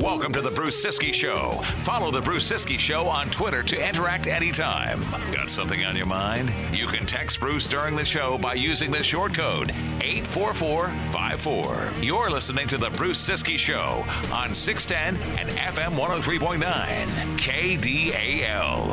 Welcome to the Bruce Ciskie Show. Follow the Bruce Ciskie Show on Twitter to interact anytime. Got something on your mind? You can text Bruce during the show by using the short code 84454. You're listening to the Bruce Ciskie Show on 610 and FM 103.9 KDAL.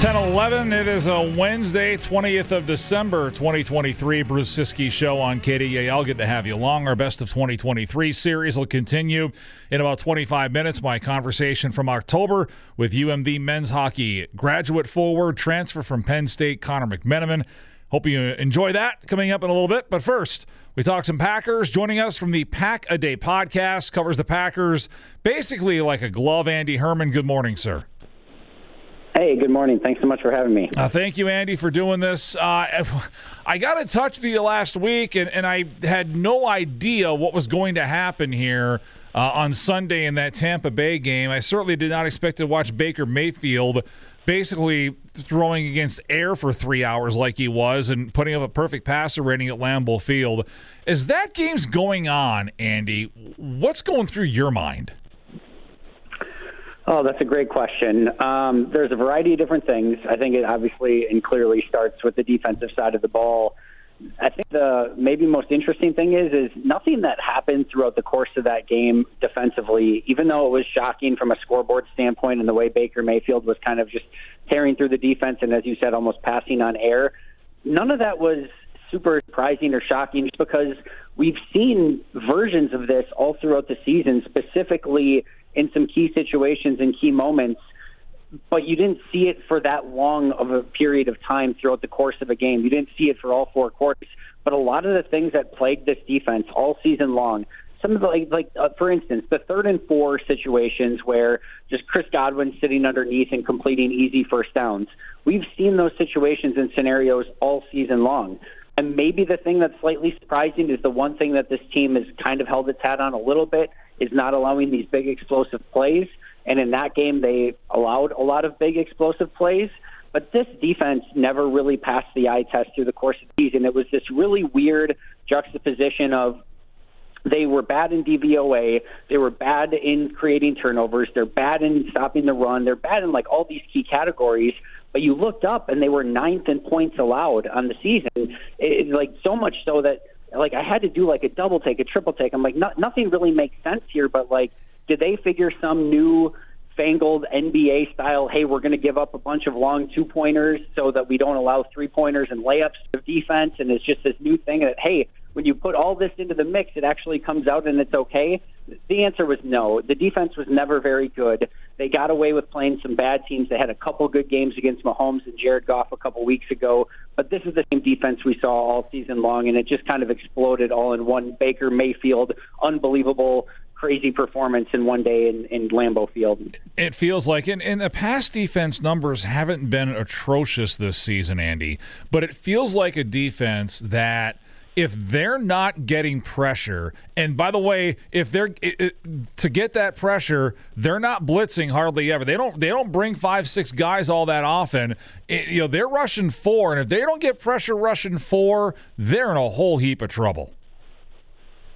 1011, it is a Wednesday, 20th of December, 2023. Bruce Ciskie Show on KDAL. Good to have you along. Our Best of 2023 series will continue in about 25 minutes. My conversation from October with UMD men's hockey graduate forward, transfer from Penn State, Connor McMenamin. Hope you enjoy that coming up in a little bit. But first, we talk some Packers. Joining us from the Pack a Day podcast covers the Packers basically like a glove. Andy Herman. Good morning, sir. Hey, good morning. Thanks so much for having me. Uh, thank you, Andy, for doing this. Uh, I got in touch with you last week, and, and I had no idea what was going to happen here uh, on Sunday in that Tampa Bay game. I certainly did not expect to watch Baker Mayfield basically throwing against air for three hours like he was and putting up a perfect passer rating at Lambeau Field. As that game's going on, Andy, what's going through your mind? Oh, that's a great question. Um, there's a variety of different things. I think it obviously and clearly starts with the defensive side of the ball. I think the maybe most interesting thing is is nothing that happened throughout the course of that game defensively, even though it was shocking from a scoreboard standpoint and the way Baker Mayfield was kind of just tearing through the defense and as you said, almost passing on air. None of that was super surprising or shocking just because we've seen versions of this all throughout the season, specifically in some key situations and key moments, but you didn't see it for that long of a period of time throughout the course of a game. You didn't see it for all four quarters. But a lot of the things that plagued this defense all season long, some of the like, like uh, for instance, the third and four situations where just Chris Godwin sitting underneath and completing easy first downs. We've seen those situations and scenarios all season long. And maybe the thing that's slightly surprising is the one thing that this team has kind of held its hat on a little bit is not allowing these big explosive plays. And in that game, they allowed a lot of big explosive plays. But this defense never really passed the eye test through the course of the season. It was this really weird juxtaposition of they were bad in DVOA, they were bad in creating turnovers, they're bad in stopping the run, they're bad in like all these key categories. But you looked up and they were ninth in points allowed on the season. It, it, like so much so that like I had to do like a double take, a triple take. I'm like, no, nothing really makes sense here. But like, did they figure some new fangled NBA style? Hey, we're going to give up a bunch of long two pointers so that we don't allow three pointers and layups to defense, and it's just this new thing that hey, when you put all this into the mix, it actually comes out and it's okay? The answer was no. The defense was never very good. They got away with playing some bad teams. They had a couple good games against Mahomes and Jared Goff a couple weeks ago, but this is the same defense we saw all season long, and it just kind of exploded all in one. Baker Mayfield, unbelievable crazy performance in one day in, in Lambeau Field. It feels like, and, and the past defense numbers haven't been atrocious this season, Andy, but it feels like a defense that – if they're not getting pressure, and by the way, if they're it, it, to get that pressure, they're not blitzing hardly ever. They don't they don't bring five six guys all that often. It, you know they're rushing four, and if they don't get pressure rushing four, they're in a whole heap of trouble.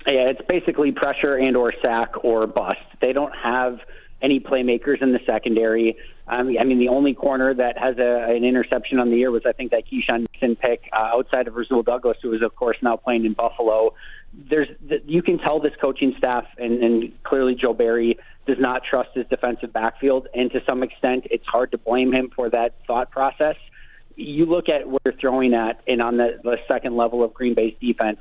Yeah, it's basically pressure and or sack or bust. They don't have any playmakers in the secondary. Um, I mean, the only corner that has a, an interception on the year was, I think, that Keisean Nixon pick uh, outside of Rasul Douglas, who is, of course, now playing in Buffalo. There's, you can tell this coaching staff, and, and clearly Joe Barry does not trust his defensive backfield, and to some extent, it's hard to blame him for that thought process. You look at what they're throwing at, and on the, the second level of Green Bay's defense,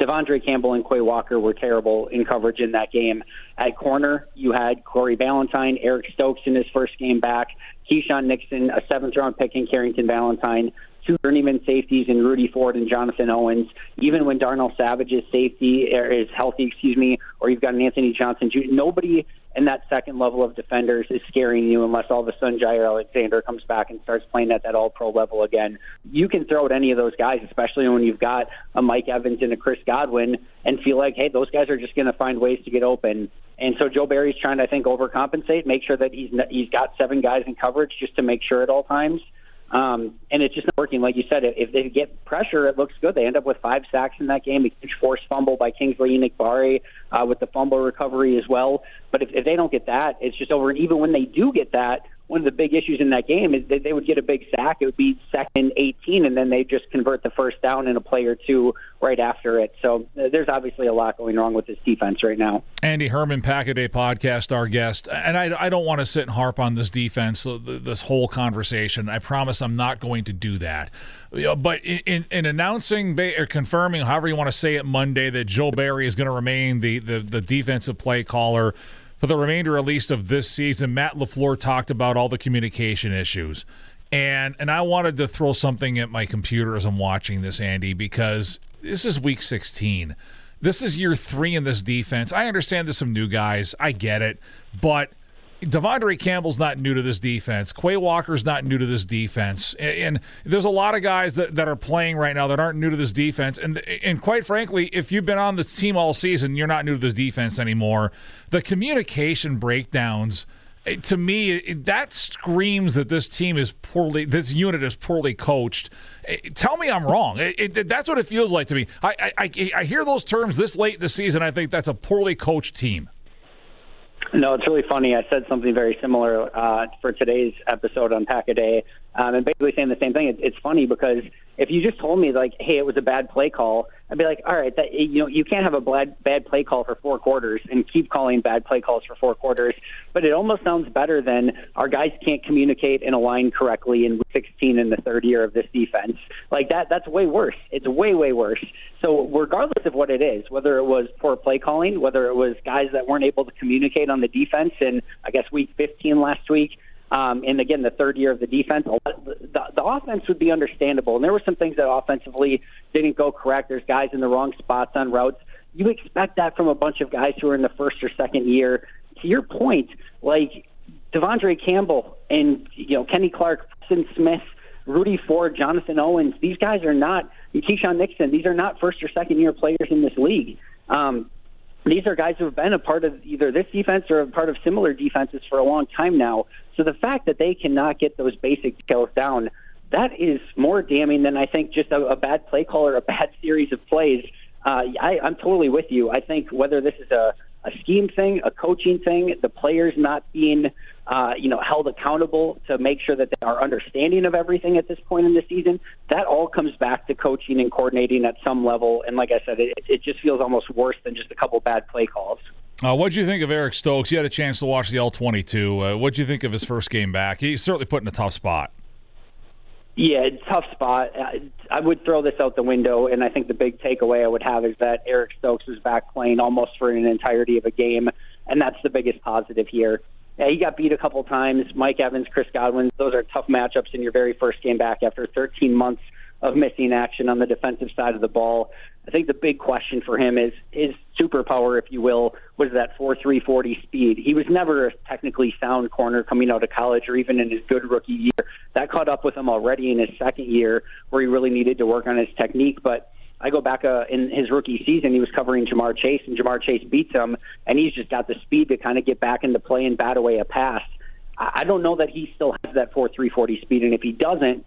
De'Vondre Campbell and Quay Walker were terrible in coverage in that game. At corner, you had Corey Ballentine, Eric Stokes in his first game back, Keisean Nixon, a seventh round pick in Carrington Valentine, two journeyman safeties in Rudy Ford and Jonathan Owens. Even when Darnell Savage's safety er, is healthy, excuse me, or you've got an Anthony Johnson, nobody in that second level of defenders is scaring you unless all of a sudden Jaire Alexander comes back and starts playing at that all pro level again. You can throw at any of those guys, especially when you've got a Mike Evans and a Chris Godwin, and feel like, hey, those guys are just going to find ways to get open. And so Joe Barry's trying to, I think, overcompensate, make sure that he's he's got seven guys in coverage just to make sure at all times. Um, and it's just not working. Like you said, if they get pressure, it looks good. They end up with five sacks in that game. A huge forced fumble by Kingsley Enagbare uh, with the fumble recovery as well. But if, if they don't get that, it's just over. And even when they do get that, one of the big issues in that game is that they would get a big sack. It would be second 18, and then they just convert the first down in a play or two right after it. So uh, there's obviously a lot going wrong with this defense right now. Andy Herman, Pack a Day podcast, our guest. And I, I don't want to sit and harp on this defense, uh, this whole conversation. I promise I'm not going to do that. But in, in announcing or confirming, however you want to say it, Monday, that Joe Barry is going to remain the, the, the defensive play caller for the remainder, at least, of this season, Matt LaFleur talked about all the communication issues. And and I wanted to throw something at my computer as I'm watching this, Andy, because this is week 16. This is year three in this defense. I understand there's some new guys. I get it. But – De'Vondre Campbell's not new to this defense. Quay Walker's not new to this defense. And, there's a lot of guys that, that are playing right now that aren't new to this defense. And and quite frankly, if you've been on this team all season, you're not new to this defense anymore. The communication breakdowns eh, to me that screams that this team is poorly this unit is poorly coached eh, tell me i'm wrong it, it, that's what it feels like to me I, I, I hear those terms this late in the season i think that's a poorly coached team no, it's really funny. I said something very similar uh, for today's episode on Pack a Day, um, and basically saying the same thing. It, it's funny because if you just told me like, "Hey, it was a bad play call," I'd be like, "All right, that you know, you can't have a bad bad play call for four quarters and keep calling bad play calls for four quarters." But it almost sounds better than our guys can't communicate and align correctly in 16 in the third year of this defense. Like that, that's way worse. It's way way worse. So regardless of what it is, whether it was poor play calling, whether it was guys that weren't able to communicate on the defense, and I guess week 15 last week um, and again, the third year of the defense, the, the offense would be understandable. And there were some things that offensively didn't go correct. There's guys in the wrong spots on routes. You expect that from a bunch of guys who are in the first or second year. To your point, like De'Vondre Campbell and you know Kenny Clark, Preston Smith, Rudy Ford, Jonathan Owens. These guys are not Keisean Nixon. These are not first or second year players in this league. Um, these are guys who have been a part of either this defense or a part of similar defenses for a long time now. So the fact that they cannot get those basic details down, that is more damning than I think just a, a bad play call or a bad series of plays. Uh, I, I'm totally with you. I think whether this is a, a scheme thing, a coaching thing, the players not being, uh, you know, held accountable to make sure that they are understanding of everything at this point in the season. That all comes back to coaching and coordinating at some level. And like I said, it, it just feels almost worse than just a couple bad play calls. Uh, what do you think of Eric Stokes? You had a chance to watch the L22. Uh, what do you think of his first game back? He's certainly put in a tough spot. Yeah, tough spot. I would throw this out the window, and I think the big takeaway I would have is that Eric Stokes is back playing almost for an entirety of a game, and that's the biggest positive here. Yeah, he got beat a couple times. Mike Evans, Chris Godwin, those are tough matchups in your very first game back after 13 months of missing action on the defensive side of the ball. I think the big question for him is his superpower, if you will, was that 4 40 speed. He was never a technically sound corner coming out of college or even in his good rookie year. That caught up with him already in his second year where he really needed to work on his technique. But I go back uh, in his rookie season, he was covering Ja'Marr Chase, and Ja'Marr Chase beats him, and he's just got the speed to kind of get back into play and bat away a pass. I don't know that he still has that 4 40 speed, and if he doesn't,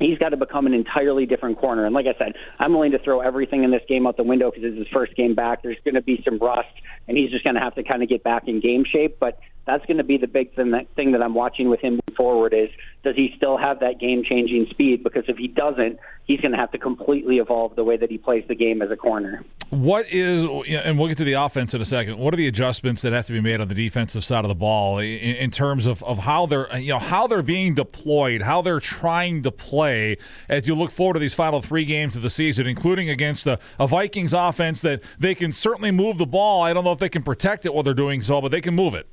he's got to become an entirely different corner. And like I said, I'm willing to throw everything in this game out the window because it's his first game back. There's going to be some rust, and he's just going to have to kind of get back in game shape. But that's going to be the big thing that, thing that I'm watching with him forward is does he still have that game changing speed? Because if he doesn't, he's going to have to completely evolve the way that he plays the game as a corner. What is, and we'll get to the offense in a second. What are the adjustments that have to be made on the defensive side of the ball in, in terms of, of how they're, you know, how they're being deployed, how they're trying to play as you look forward to these final three games of the season, including against a, a Vikings offense that they can certainly move the ball. I don't know if they can protect it while they're doing so, but they can move it.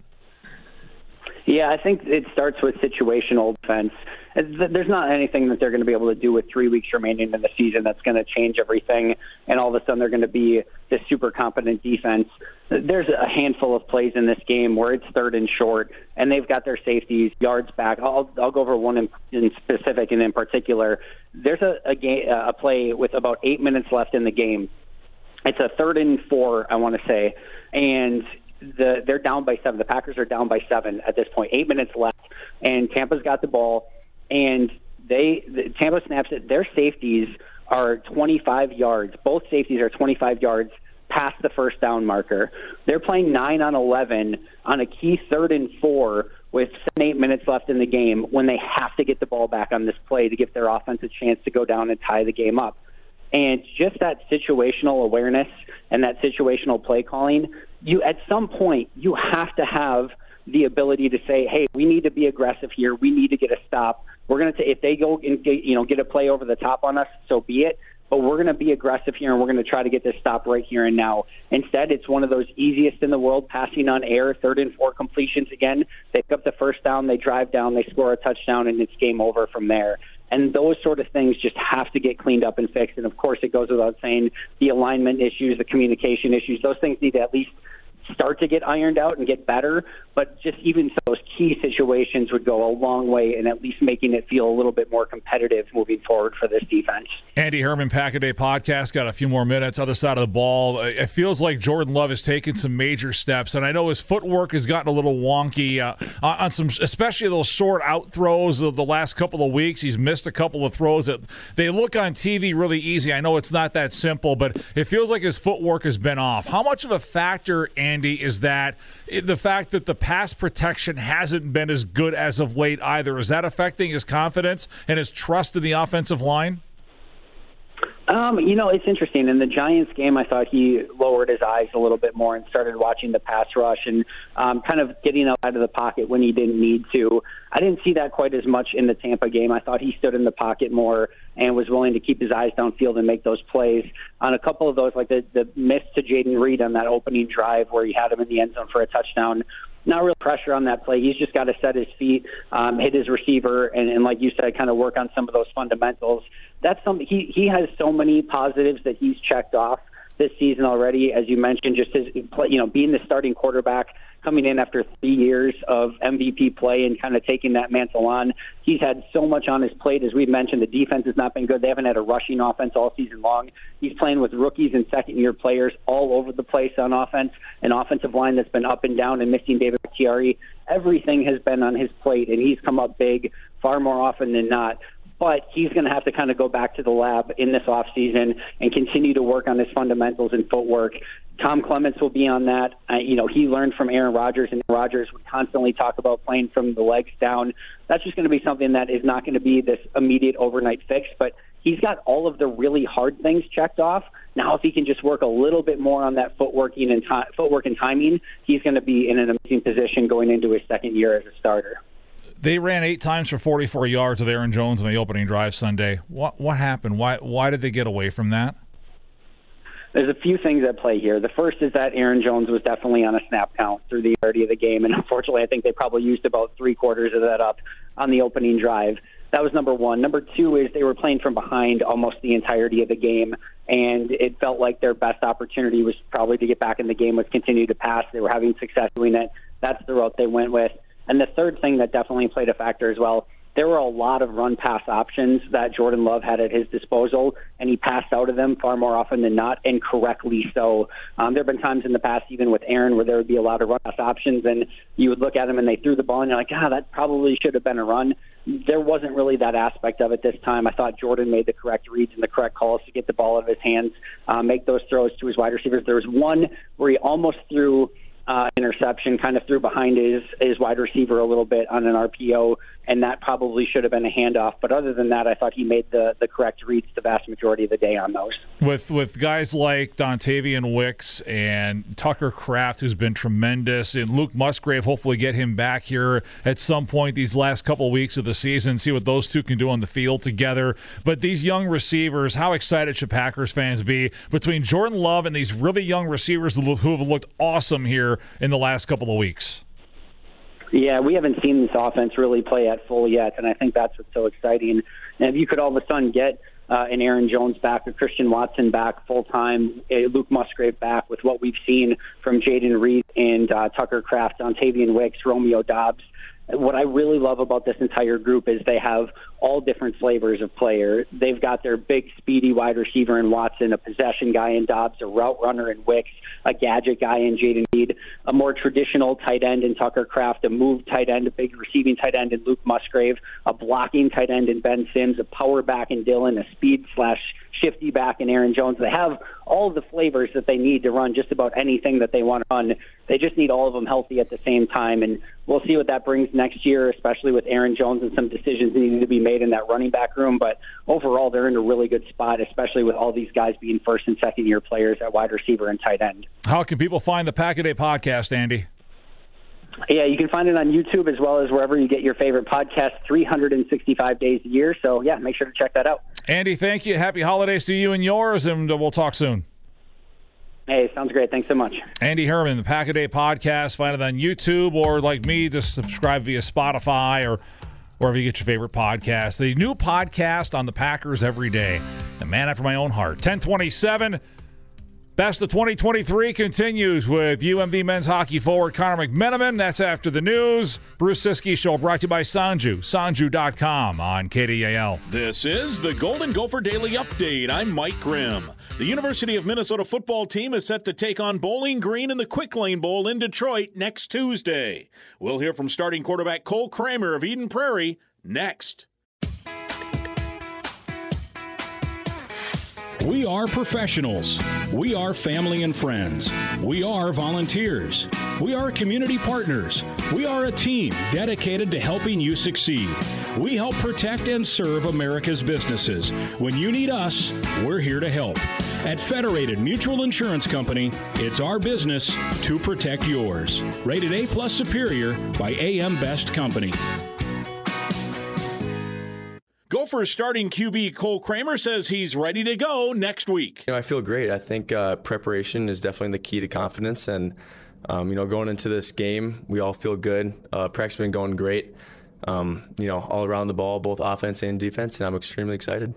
Yeah, I think it starts with situational defense. There's not anything that they're going to be able to do with three weeks remaining in the season that's going to change everything, and all of a sudden they're going to be this super competent defense. There's a handful of plays in this game where it's third and short, and they've got their safeties yards back. I'll I'll go over one in, in specific and in particular. There's a a, game, a play with about eight minutes left in the game. It's a third and four, I want to say, and the they're down by seven. The Packers are down by seven at this point. Eight minutes left, and Tampa's got the ball, and they the, Tampa snaps it. Their safeties are 25 yards. Both safeties are 25 yards past the first down marker. They're playing nine on 11 on a key third and four with seven, eight minutes left in the game when they have to get the ball back on this play to give their offense a chance to go down and tie the game up. And just that situational awareness and that situational play calling, you at some point you have to have the ability to say, "Hey, we need to be aggressive here. We need to get a stop. We're going to if they go and get, you know get a play over the top on us, so be it but we're going to be aggressive here and we're going to try to get this stop right here and now. Instead, it's one of those easiest in the world passing on air, third and four completions again. They pick up the first down, they drive down, they score a touchdown, and it's game over from there. And those sort of things just have to get cleaned up and fixed. And of course, it goes without saying the alignment issues, the communication issues, those things need to at least start to get ironed out and get better. But just even those key situations would go a long way in at least making it feel a little bit more competitive moving forward for this defense. Andy Herman, Pack a Day podcast, got a few more minutes. Other side of the ball, it feels like Jordan Love has taken some major steps, and I know his footwork has gotten a little wonky uh, on some, especially those short out throws of the last couple of weeks. He's missed a couple of throws that they look on TV really easy. I know it's not that simple, but it feels like his footwork has been off. How much of a factor, Andy, is that the fact that the pass protection hasn't been as good as of late either. Is that affecting his confidence and his trust in the offensive line? Um, you know, it's interesting. In the Giants game, I thought he lowered his eyes a little bit more and started watching the pass rush and um, kind of getting out of the pocket when he didn't need to. I didn't see that quite as much in the Tampa game. I thought he stood in the pocket more and was willing to keep his eyes downfield and make those plays. On a couple of those, like the, the miss to Jayden Reed on that opening drive where he had him in the end zone for a touchdown, not real pressure on that play. He's just got to set his feet, um, hit his receiver, and, and like you said, kind of work on some of those fundamentals. That's something he he has so many positives that he's checked off this season already. As you mentioned, just his you know being the starting quarterback coming in after three years of MVP play and kind of taking that mantle on. He's had so much on his plate. As we've mentioned, the defense has not been good. They haven't had a rushing offense all season long. He's playing with rookies and second year players all over the place on offense, an offensive line that's been up and down and missing David Bakhtiari. Everything has been on his plate, and he's come up big far more often than not but he's going to have to kind of go back to the lab in this off season and continue to work on his fundamentals and footwork. Tom Clements will be on that. Uh, you know, he learned from Aaron Rodgers, and Rodgers would constantly talk about playing from the legs down. That's just going to be something that is not going to be this immediate overnight fix, but he's got all of the really hard things checked off. Now, if he can just work a little bit more on that footworking and footwork and timing, he's going to be in an amazing position going into his second year as a starter. They ran eight times for 44 yards with Aaron Jones in the opening drive Sunday. What what happened? Why why did they get away from that? There's a few things at play here. The first is that Aaron Jones was definitely on a snap count through the entirety of the game, and unfortunately, I think they probably used about three quarters of that up on the opening drive. That was number one. Number two is they were playing from behind almost the entirety of the game, and it felt like their best opportunity was probably to get back in the game was continue to pass. They were having success doing it. That's the route they went with. And the third thing that definitely played a factor as well, there were a lot of run pass options that Jordan Love had at his disposal, and he passed out of them far more often than not, and correctly so. Um, there have been times in the past, even with Aaron, where there would be a lot of run pass options, and you would look at them and they threw the ball, and you're like, ah, that probably should have been a run. There wasn't really that aspect of it this time. I thought Jordan made the correct reads and the correct calls to get the ball out of his hands, uh, make those throws to his wide receivers. There was one where he almost threw uh, interception, kind of threw behind his his wide receiver a little bit on an RPO, and that probably should have been a handoff. But other than that, I thought he made the the correct reads the vast majority of the day on those. With with guys like Dontayvion Wicks and Tucker Kraft, who's been tremendous, and Luke Musgrave, hopefully get him back here at some point these last couple weeks of the season, see what those two can do on the field together. But these young receivers, how excited should Packers fans be between Jordan Love and these really young receivers who have looked awesome here in the last couple of weeks. Yeah, we haven't seen this offense really play at full yet, and I think that's what's so exciting. And if you could all of a sudden get uh, an Aaron Jones back, a Christian Watson back full time, a Luke Musgrave back with what we've seen from Jayden Reed and uh, Tucker Kraft, Dontayvion Wicks, Romeo Doubs. What I really love about this entire group is they have all different flavors of player. They've got their big, speedy wide receiver in Watson, a possession guy in Doubs, a route runner in Wicks, a gadget guy in Jayden Reed, a more traditional tight end in Tucker Kraft, a move tight end, a big receiving tight end in Luke Musgrave, a blocking tight end in Ben Sims, a power back in Dillon, a speed slash shifty back in Aaron Jones. They have all the flavors that they need to run just about anything that they want to run. They just need all of them healthy at the same time. And we'll see what that brings next year, especially with Aaron Jones and some decisions needing to be in that running back room. But overall, they're in a really good spot, especially with all these guys being first and second year players at wide receiver and tight end. How can people find the Pack a Day podcast, Andy? Yeah, you can find it on YouTube as well as wherever you get your favorite podcast 365 days a year. So, yeah, make sure to check that out. Andy, thank you. Happy holidays to you and yours, and we'll talk soon. Hey, sounds great. Thanks so much. Andy Herman, the Pack a Day podcast. Find it on YouTube or, like me, just subscribe via Spotify or wherever you get your favorite podcast. The new podcast on the Packers every day. The man after my own heart. 1027. Best of 2023 continues with UMD men's hockey forward Connor McMenamin. That's after the news. Bruce Ciskie Show brought to you by Sanju, sanju.com on KDAL. This is the Golden Gopher Daily Update. I'm Mike Grimm. The University of Minnesota football team is set to take on Bowling Green in the Quick Lane Bowl in Detroit next Tuesday. We'll hear from starting quarterback Cole Kramer of Eden Prairie next. We are professionals. We are family and friends. We are volunteers. We are community partners. We are a team dedicated to helping you succeed. We help protect and serve America's businesses. When you need us, we're here to help. At Federated Mutual Insurance Company, it's our business to protect yours. Rated A plus superior by AM Best Company. Gophers starting QB Cole Kramer says he's ready to go next week. You know, I feel great. I think uh, preparation is definitely the key to confidence, and um, you know, going into this game, we all feel good. Uh, practice been going great. Um, you know, all around the ball, both offense and defense, and I'm extremely excited.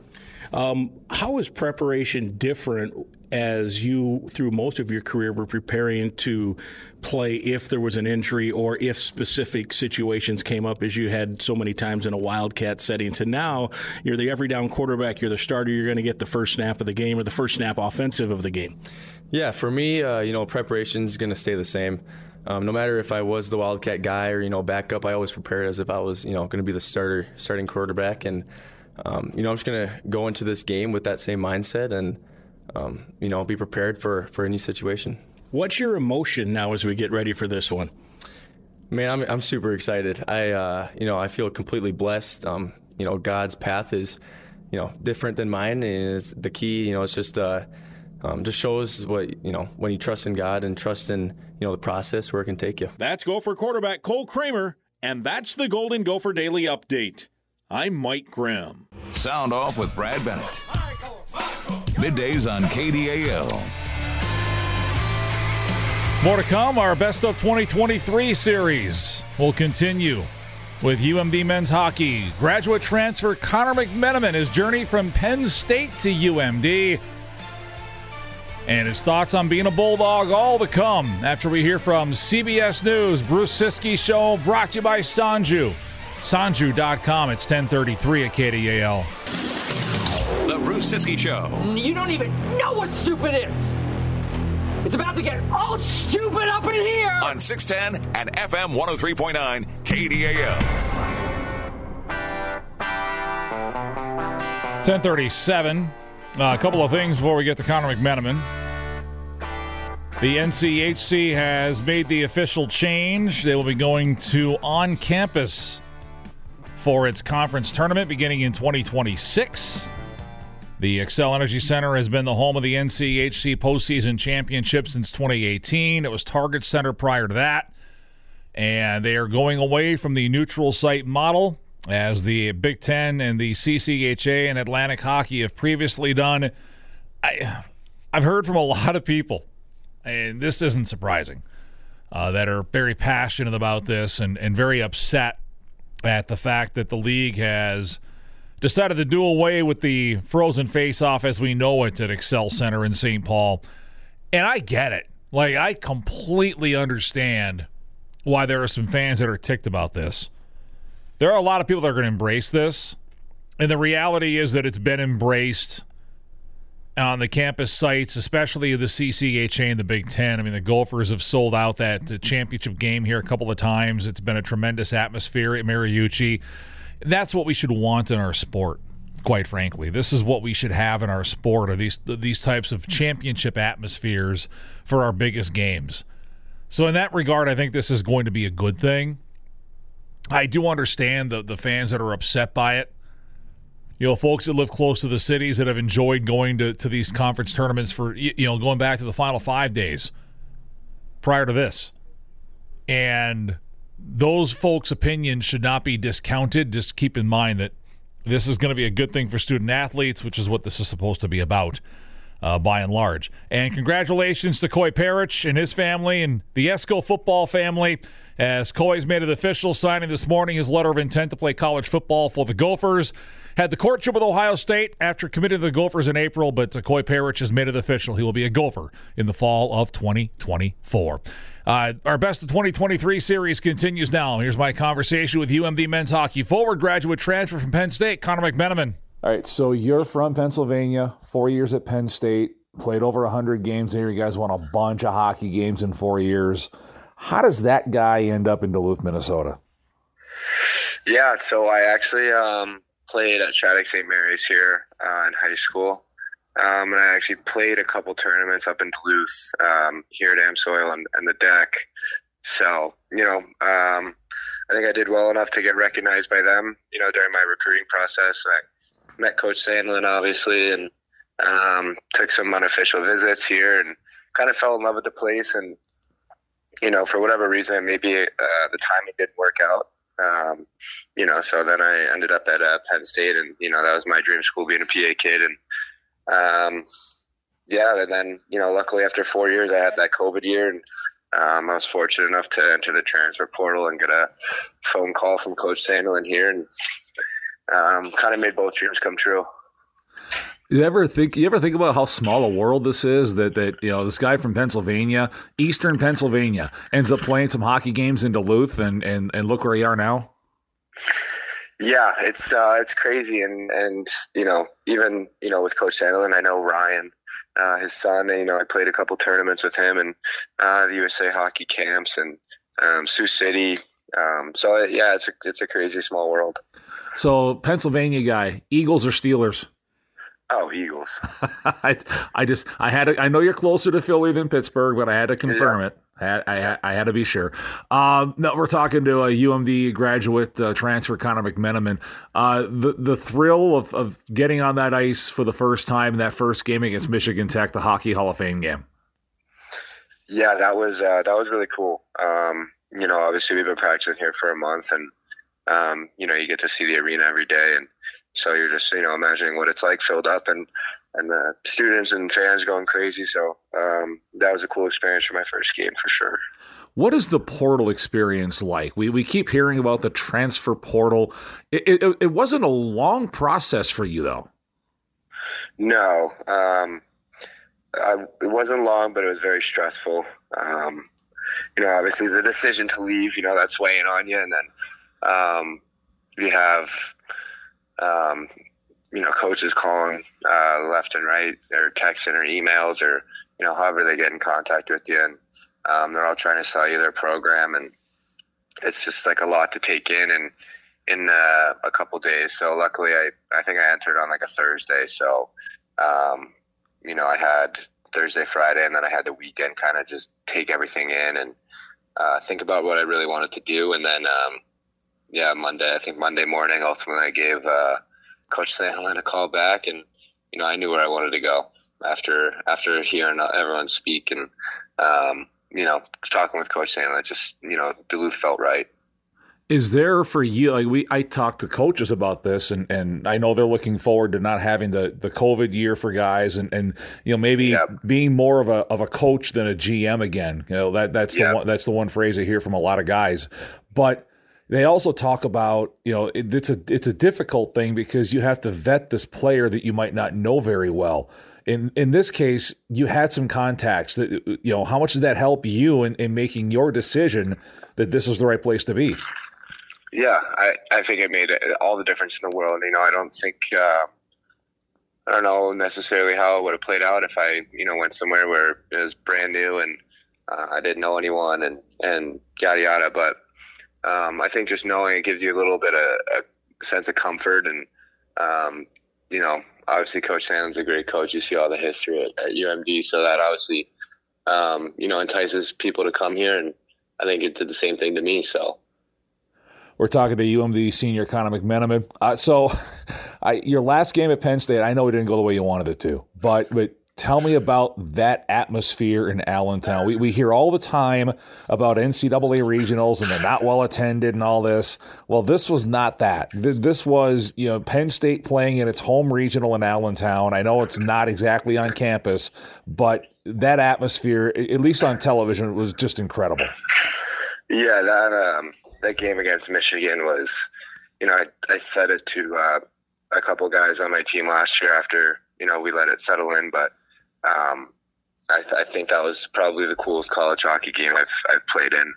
Um, how is preparation different as you, through most of your career, were preparing to play if there was an injury or if specific situations came up, as you had so many times in a Wildcat setting? To now, you're the every down quarterback, you're the starter, you're going to get the first snap of the game or the first snap offensive of the game. Yeah, for me, uh, you know, preparation is going to stay the same. Um, no matter if I was the Wildcat guy or you know backup, I always prepared as if I was you know going to be the starter, starting quarterback, and um, you know I'm just going to go into this game with that same mindset and um, you know be prepared for for any situation. What's your emotion now as we get ready for this one? Man, I'm I'm super excited. I uh, you know I feel completely blessed. Um, you know God's path is you know different than mine, and it's the key. You know it's just. Uh, um, just shows what you know when you trust in God and trust in you know the process where it can take you. That's Gopher quarterback Cole Kramer, and that's the Golden Gopher Daily Update. I'm Mike Grimm. Sound off with Brad Bennett. Middays on KDAL. More to come. Our Best of 2023 series will continue with UMD men's hockey. Graduate transfer Connor McMenamin, his journey from Penn State to UMD and his thoughts on being a Bulldog all to come after we hear from CBS News. Bruce Ciskie Show brought to you by Sanju. Sanju.com. It's 1033 at KDAL. The Bruce Ciskie Show. You don't even know what stupid is. It's about to get all stupid up in here. On 610 and FM 103.9 KDAL. 1037. Uh, a couple of things before we get to Connor McMenamin. The NCHC has made the official change. They will be going to on campus for its conference tournament beginning in 2026. The Xcel Energy Center has been the home of the NCHC postseason championship since 2018. It was Target Center prior to that. And they are going away from the neutral site model as the Big Ten and the CCHA and Atlantic Hockey have previously done. I, I've heard from a lot of people, and this isn't surprising, uh, that are very passionate about this and, and very upset at the fact that the league has decided to do away with the frozen face-off as we know it at Xcel Center in St. Paul. And I get it. Like, I completely understand why there are some fans that are ticked about this there are a lot of people that are going to embrace this. And the reality is that it's been embraced on the campus sites, especially the CCHA and the Big Ten. I mean, the Gophers have sold out that uh, championship game here a couple of times. It's been a tremendous atmosphere at Mariucci. That's what we should want in our sport. Quite frankly, this is what we should have in our sport: are these these types of championship atmospheres for our biggest games. So, in that regard, I think this is going to be a good thing. I do understand the the fans that are upset by it you know, folks that live close to the cities that have enjoyed going to, to these conference tournaments for, you know, going back to the final five days prior to this. And those folks' opinions should not be discounted. Just keep in mind that this is going to be a good thing for student athletes, which is what this is supposed to be about. Uh, by and large. And congratulations to Koi Perich and his family and the Esko football family as Koi's made it official, signing this morning his letter of intent to play college football for the Gophers. Had the courtship with Ohio State after committing to the Gophers in April, but Koi Perich has made it official. He will be a Gopher in the fall of 2024. Uh, our best of 2023 series continues now. Here's my conversation with UMD men's hockey forward graduate transfer from Penn State, Connor McMenamin. All right, so you're from Pennsylvania, four years at Penn State, played over 100 games there. You guys won a bunch of hockey games in four years. How does that guy end up in Duluth, Minnesota? Yeah, so I actually um, played at Shattuck St. Mary's here uh, in high school. Um, and I actually played a couple tournaments up in Duluth um, here at Amsoil and, and, the deck. So, you know, um, I think I did well enough to get recognized by them, you know, during my recruiting process. I met Coach Sandelin, obviously, and um, took some unofficial visits here and kind of fell in love with the place. And, you know, for whatever reason, maybe uh, the timing didn't work out. Um, you know, so then I ended up at uh, Penn State, and you know that was my dream school, being a PA kid, and um, yeah, and then you know, luckily after four years, I had that COVID year, and um, I was fortunate enough to enter the transfer portal and get a phone call from Coach Sandelin here, and um, kind of made both dreams come true. You ever think you ever think about how small a world this is? That that you know this guy from Pennsylvania, Eastern Pennsylvania, ends up playing some hockey games in Duluth, and and and look where you are now. Yeah, it's uh, it's crazy, and and you know even you know with Coach Sandelin, I know Ryan, uh, his son. You know I played a couple tournaments with him, and uh, the USA hockey camps, and um, Sioux City. Um, so yeah, it's a it's a crazy small world. So Pennsylvania guy, Eagles or Steelers? Oh, Eagles. I, I just I had to, I know you're closer to Philly than Pittsburgh, but I had to confirm yeah. it. I had, I, I had to be sure. Um, no, we're talking to a UMD graduate uh, transfer, Connor McMenamin. Uh, the the thrill of, of getting on that ice for the first time in that first game against Michigan Tech, the Hockey Hall of Fame game. Yeah, that was uh, that was really cool. Um, you know, obviously we've been practicing here for a month, and um, you know, you get to see the arena every day, and so you're just you know imagining what it's like filled up and and the students and fans going crazy. So um, that was a cool experience for my first game for sure. What is the portal experience like? We we keep hearing about the transfer portal. It it, it wasn't a long process for you though. No, um, I, it wasn't long, but it was very stressful. Um, you know, obviously the decision to leave, you know, that's weighing on you, and then um, you have um, you know, coaches calling uh, left and right, or texting or emails, or you know, however they get in contact with you, and um, they're all trying to sell you their program, and it's just like a lot to take in, and in uh, a couple days. So luckily, I I think I entered on like a Thursday, so um, you know, I had Thursday, Friday, and then I had the weekend kind of just take everything in and uh, think about what I really wanted to do, and then. Um, yeah, Monday. I think Monday morning. Ultimately, I gave uh, Coach Sandelin a call back, and you know I knew where I wanted to go after after hearing everyone speak and um, you know talking with Coach Sandelin. Just you know Duluth felt right. Is there for you like we I talked to coaches about this and, and I know they're looking forward to not having the, the COVID year for guys and, and you know maybe yep. being more of a of a coach than a GM again. You know that that's yep. the one that's the one phrase I hear from a lot of guys. But they also talk about, you know, it, it's a it's a difficult thing because you have to vet this player that you might not know very well. In in this case, you had some contacts that you know, how much did that help you in, in making your decision that this was the right place to be? yeah, I, I think it made all the difference in the world. You know, I don't think uh, I don't know necessarily how it would have played out if I you know went somewhere where it was brand new and uh, I didn't know anyone and and yada yada. But um, I think just knowing it gives you a little bit of a sense of comfort and um, you know obviously Coach Sandelin's a great coach. You see all the history at, at UMD, so that obviously um, you know entices people to come here and I think it did the same thing to me. So we're talking to UMD senior Connor McMenamin. Uh, so, I, your last game at Penn State, I know it didn't go the way you wanted it to, but but tell me about that atmosphere in Allentown. We, we hear all the time about NCAA regionals and they're not well attended and all this. Well, this was not that. This was, you know, Penn State playing in its home regional in Allentown. I know it's not exactly on campus, but that atmosphere, at least on television, was just incredible. Yeah, that um, that game against Michigan was, you know, I, I said it to uh, a couple guys on my team last year after you know we let it settle in, but um, I, th- I, think that was probably the coolest college hockey game I've I've played in.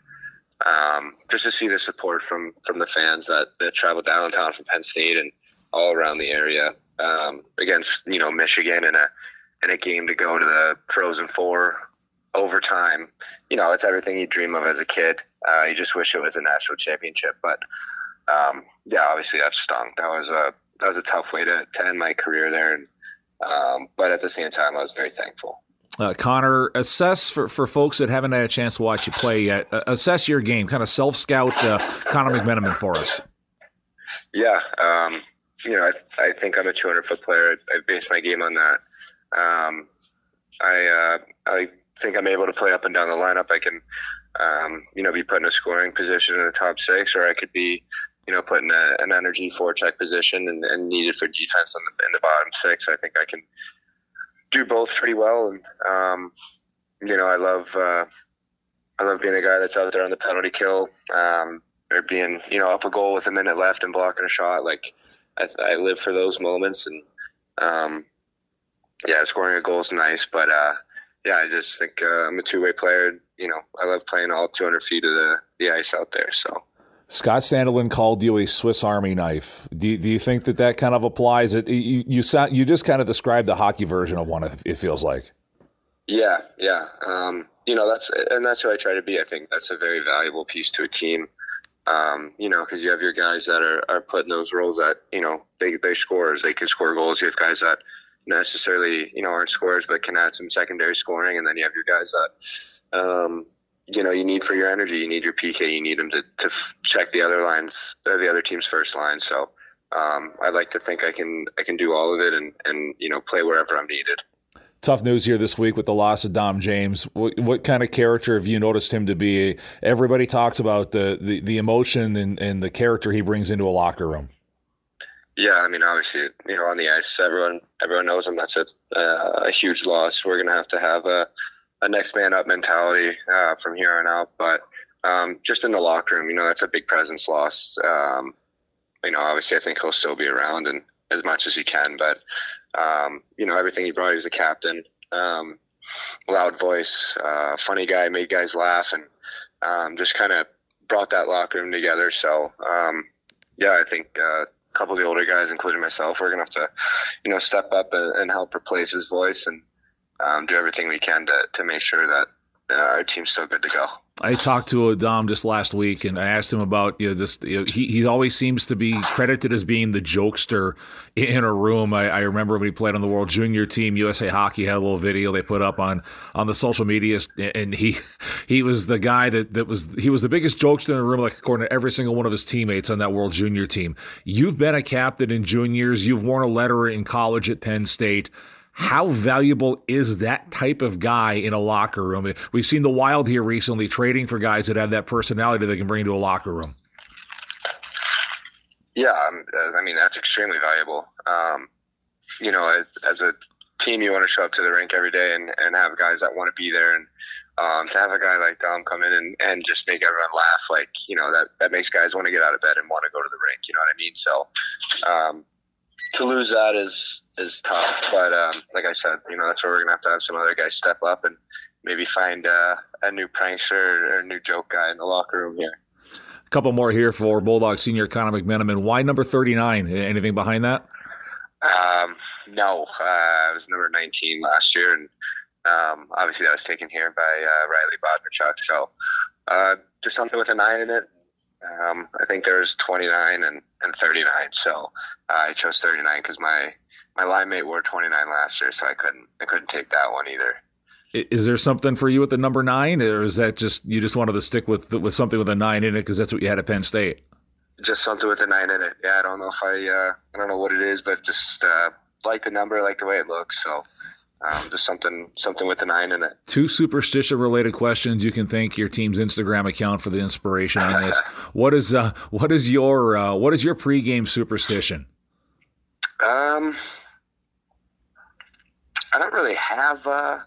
Um, just to see the support from from the fans that that traveled downtown from Penn State and all around the area um, against you know Michigan in a in a game to go to the Frozen Four overtime. You know, it's everything you dream of as a kid. Uh, you just wish it was a national championship, but um, yeah, obviously that stung. That was a that was a tough way to, to end my career there, and um, but at the same time, I was very thankful. Uh, Connor, assess for, for folks that haven't had a chance to watch you play yet. Uh, assess your game, kind of self scout uh, Connor McMenamin for us. Yeah, um, you know, I, I, think I'm a 200 foot player. I, I base my game on that. Um, I uh, I think I'm able to play up and down the lineup. I can, um, you know, be put in a scoring position in the top six, or I could be, you know, put in a, an energy forecheck position and, and, needed for defense in the, in the bottom six. I think I can do both pretty well. And, um, you know, I love, uh, I love being a guy that's out there on the penalty kill, um, or being, you know, up a goal with a minute left and blocking a shot. Like I, I live for those moments and, um, yeah, scoring a goal is nice, but, uh, yeah, I just think uh, I'm a two way player. You know, I love playing all 200 feet of the, the ice out there. So. Scott Sandelin called you a Swiss Army knife. Do you, do you think that that kind of applies? It you you sound you just kind of described the hockey version of one. It feels like. Yeah, yeah. Um, you know that's and that's who I try to be. I think that's a very valuable piece to a team. Um, you know, because you have your guys that are, are putting those roles that you know they they scores, they can score goals. You have guys that necessarily you know aren't scorers but can add some secondary scoring and then you have your guys that um, you know you need for your energy you need your pk you need them to, to check the other lines uh, the other team's first line so um, i like to think i can i can do all of it and and you know play wherever i'm needed tough news here this week with the loss of Dom James. What, what, kind of character have you noticed him to be? Everybody talks about the, the, the emotion and, and the character he brings into a locker room. Yeah, I mean, obviously, you know, on the ice, everyone everyone knows him. That's a uh, a huge loss. We're gonna have to have a, a next man up mentality uh, from here on out. But um, just in the locker room, you know, that's a big presence loss. Um, you know, obviously, I think he'll still be around and as much as he can. But um, you know, everything he brought, he was a captain, um, loud voice, uh, funny guy, made guys laugh, and um, just kind of brought that locker room together. So um, yeah, I think. Uh, a couple of the older guys, including myself, we're gonna have to, you know, step up and, and help replace his voice and um, do everything we can to to make sure that uh, our team's still good to go. I talked to Adam just last week, and I asked him about you know this. You know, he he always seems to be credited as being the jokester in a room. I, I, remember when he played on the World Junior team, USA Hockey had a little video they put up on on the social media, and he he was the guy that that was he was the biggest jokester in the room, like according to every single one of his teammates on that World Junior team. You've been a captain in juniors. You've worn a letter in college at Penn State how valuable is that type of guy in a locker room? We've seen the Wild here recently trading for guys that have that personality they can bring to a locker room. Yeah, um, I mean that's extremely valuable. Um, you know, as a team, you want to show up to the rink every day and, and have guys that want to be there, and um, to have a guy like Dom come in and, and just make everyone laugh, like you know that that makes guys want to get out of bed and want to go to the rink. You know what I mean? So um, to lose that is is tough. But um, like I said, you know, that's where we're gonna have to have some other guys step up and maybe find uh, a new prankster or a new joke guy in the locker room here. A couple more here for Bulldog senior Connor McMenamin. Why number 39? Anything behind that? Um, no, uh, I was number 19 last year, and um, obviously that was taken here by uh, Riley Bodmerchuk. So uh, just something with a nine in it. Um, I think there's 29 and, and 39. So uh, I chose 39 because my my line mate wore 29 last year, so I couldn't I couldn't take that one either. Is there something for you with the number nine, or is that just you just wanted to stick with with something with a nine in it because that's what you had at Penn State? Just something with a nine in it. Yeah, I don't know if I uh, I don't know what it is, but just uh, like the number, like the way it looks. So um, just something something with the nine in it. Two superstition related questions. You can thank your team's Instagram account for the inspiration on this. what is uh, what is your uh, what is your pregame superstition? Um, I don't really have uh,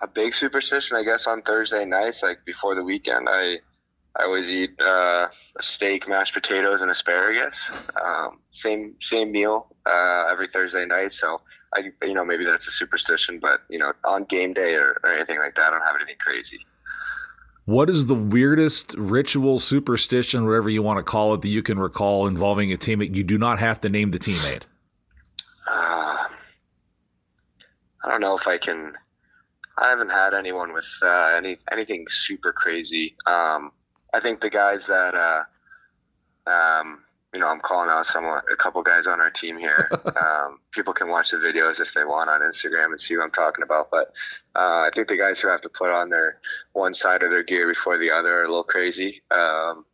a big superstition. I guess on Thursday nights, like before the weekend, I I always eat uh, a steak, mashed potatoes, and asparagus. Um, same same meal uh, every Thursday night. So I, you know, maybe that's a superstition, but you know, on game day or, or anything like that, I don't have anything crazy. What is the weirdest ritual, superstition, whatever you want to call it, that you can recall involving a teammate? You do not have to name the teammate. Uh, I don't know if I can. I haven't had anyone with uh, any anything super crazy. Um, I think the guys that uh, um, you know, I'm calling out some a couple guys on our team here. um, people can watch the videos if they want on Instagram and see what I'm talking about. But uh, I think the guys who have to put on their one side of their gear before the other are a little crazy. Um,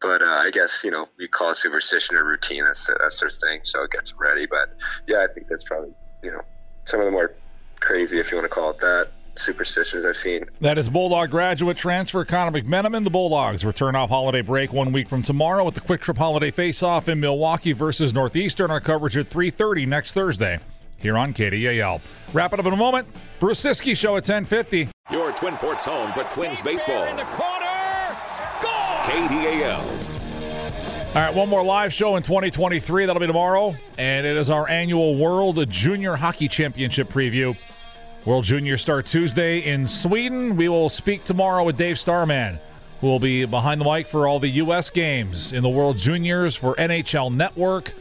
but uh, I guess you know you call it superstition or routine. That's their, that's their thing, so it gets ready. But yeah, I think that's probably you know some of the more crazy, if you want to call it that superstitions I've seen. That is Bulldog graduate transfer Connor McMenamin. The Bulldogs return off holiday break one week from tomorrow with the Quick Trip Holiday Face-Off in Milwaukee versus Northeastern. Our coverage at 3.30 next Thursday here on KDAL. Wrap it up in a moment. Bruce Ciskie Show at 1050. Your Twin Ports home for Twins baseball. In the corner. Goal! KDAL. All right, one more live show in 2023. That'll be tomorrow. And it is our annual World Junior Hockey Championship preview. World Junior start Tuesday in Sweden. We will speak tomorrow with Dave Starman, who will be behind the mic for all the U.S. games in the World Juniors for NHL Network.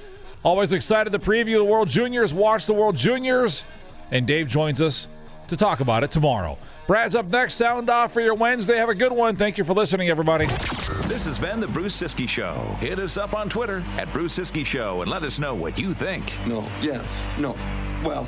Always excited to preview the World Juniors, watch the World Juniors, and Dave joins us to talk about it tomorrow. Brad's up next. Sound off for your Wednesday. Have a good one. Thank you for listening, everybody. This has been the Bruce Ciskie Show. Hit us up on Twitter at Bruce Ciskie Show and let us know what you think. No, yes, no. Well,